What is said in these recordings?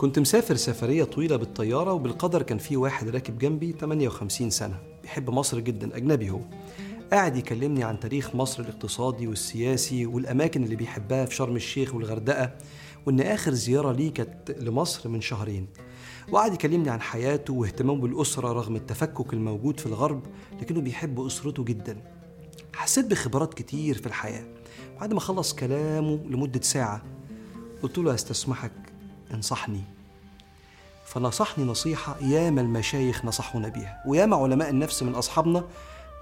كنت مسافر سفرية طويلة بالطيارة وبالقدر كان في واحد راكب جنبي 58 سنة. بيحب مصر جدا أجنبي هو. قاعد يكلمني عن تاريخ مصر الاقتصادي والسياسي والأماكن اللي بيحبها في شرم الشيخ والغردقة وإن آخر زيارة ليه كانت لمصر من شهرين. وقعد يكلمني عن حياته واهتمامه بالأسرة رغم التفكك الموجود في الغرب لكنه بيحب أسرته جدا. حسيت بخبرات كتير في الحياة. بعد ما خلص كلامه لمدة ساعة قلت له أستسمحك انصحني. فنصحني نصيحة ياما المشايخ نصحونا بيها وياما علماء النفس من أصحابنا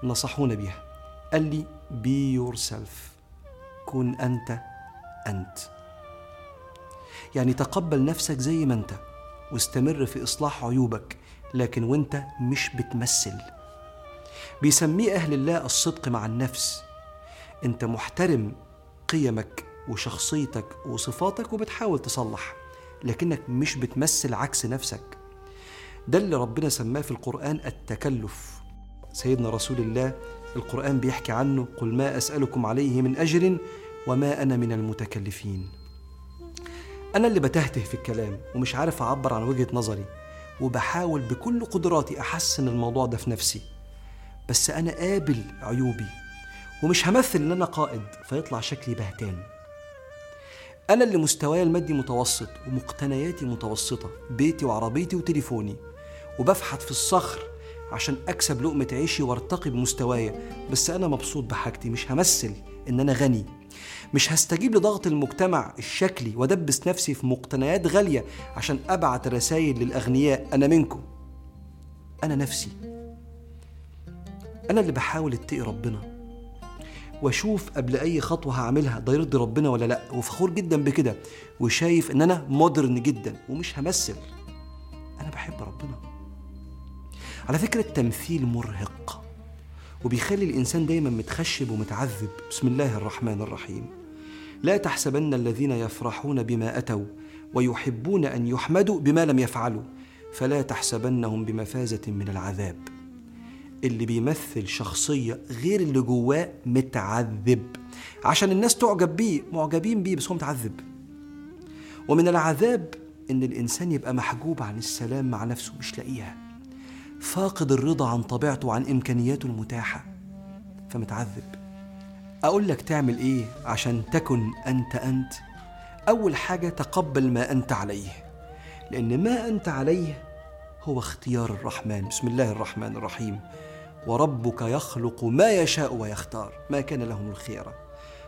نصحونا بيها. قال لي be yourself. كن أنت أنت. يعني تقبل نفسك زي ما أنت واستمر في إصلاح عيوبك لكن وأنت مش بتمثل. بيسميه أهل الله الصدق مع النفس. أنت محترم قيمك وشخصيتك وصفاتك وبتحاول تصلح. لكنك مش بتمثل عكس نفسك. ده اللي ربنا سماه في القرآن التكلف. سيدنا رسول الله القرآن بيحكي عنه قل ما أسألكم عليه من أجر وما أنا من المتكلفين. أنا اللي بتهته في الكلام ومش عارف أعبر عن وجهة نظري وبحاول بكل قدراتي أحسن الموضوع ده في نفسي. بس أنا قابل عيوبي ومش همثل إن أنا قائد فيطلع شكلي بهتان. أنا اللي مستواي المادي متوسط ومقتنياتي متوسطة بيتي وعربيتي وتليفوني. وبفحت في الصخر عشان أكسب لقمة عيشي وأرتقي بمستوايا بس أنا مبسوط بحاجتي مش همثل إن أنا غني. مش هستجيب لضغط المجتمع الشكلي وأدبس نفسي في مقتنيات غالية عشان أبعت رسائل للأغنياء أنا منكم. أنا نفسي. أنا اللي بحاول اتقي ربنا. واشوف قبل اي خطوة هعملها ده يرضي ربنا ولا لا؟ وفخور جدا بكده وشايف إن أنا مودرن جدا ومش همثل. أنا بحب ربنا. على فكرة التمثيل مرهق وبيخلي الإنسان دايما متخشب ومتعذب. بسم الله الرحمن الرحيم. لا تحسبن الذين يفرحون بما أتوا ويحبون أن يحمدوا بما لم يفعلوا. فلا تحسبنهم بمفازة من العذاب. اللي بيمثل شخصية غير اللي جواه متعذب. عشان الناس تعجب بيه معجبين بيه بس هو متعذب. ومن العذاب إن الإنسان يبقى محجوب عن السلام مع نفسه مش لاقيها. فاقد الرضا عن طبيعته وعن إمكانياته المتاحة. فمتعذب. أقول لك تعمل إيه عشان تكن أنت أنت؟ أول حاجة تقبل ما أنت عليه. لأن ما أنت عليه هو اختيار الرحمن. بسم الله الرحمن الرحيم. وربك يخلق ما يشاء ويختار. ما كان لهم الخيرة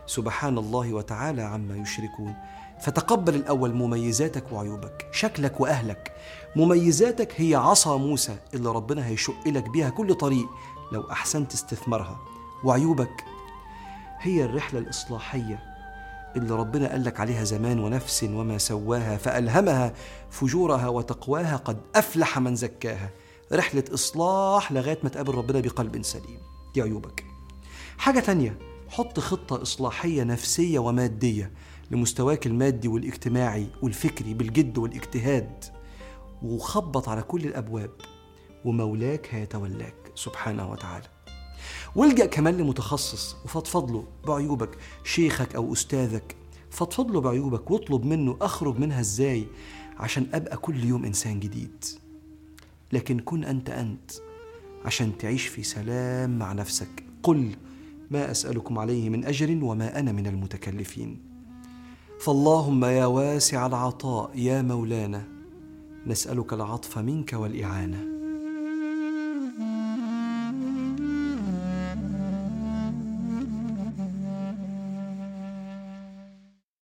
سبحان الله وتعالى عما يشركون. فتقبل الأول مميزاتك وعيوبك شكلك وأهلك. مميزاتك هي عصا موسى اللي ربنا هيشق لك بيها كل طريق لو أحسنت استثمارها. وعيوبك هي الرحلة الإصلاحية. اللي ربنا قال لك عليها زمان ونفس وما سواها فألهمها فجورها وتقواها قد أفلح من زكاها. رحلة إصلاح لغاية ما تقابل ربنا بقلب سليم. دي عيوبك. حاجة تانية حط خطة إصلاحية نفسية ومادية لمستواك المادي والاجتماعي والفكري بالجد والاجتهاد وخبط على كل الأبواب ومولاك هيتولاك. سبحانه وتعالى. والجأ كمان لمتخصص وفضفض له بعيوبك شيخك أو أستاذك. فضفض له بعيوبك واطلب منه أخرج منها إزاي؟ عشان أبقى كل يوم إنسان جديد. لكن كن أنت أنت عشان تعيش في سلام مع نفسك. قل ما أسألكم عليه من أجر وما أنا من المتكلفين. فاللهم يا واسع العطاء يا مولانا نسألك العطف منك والإعانة.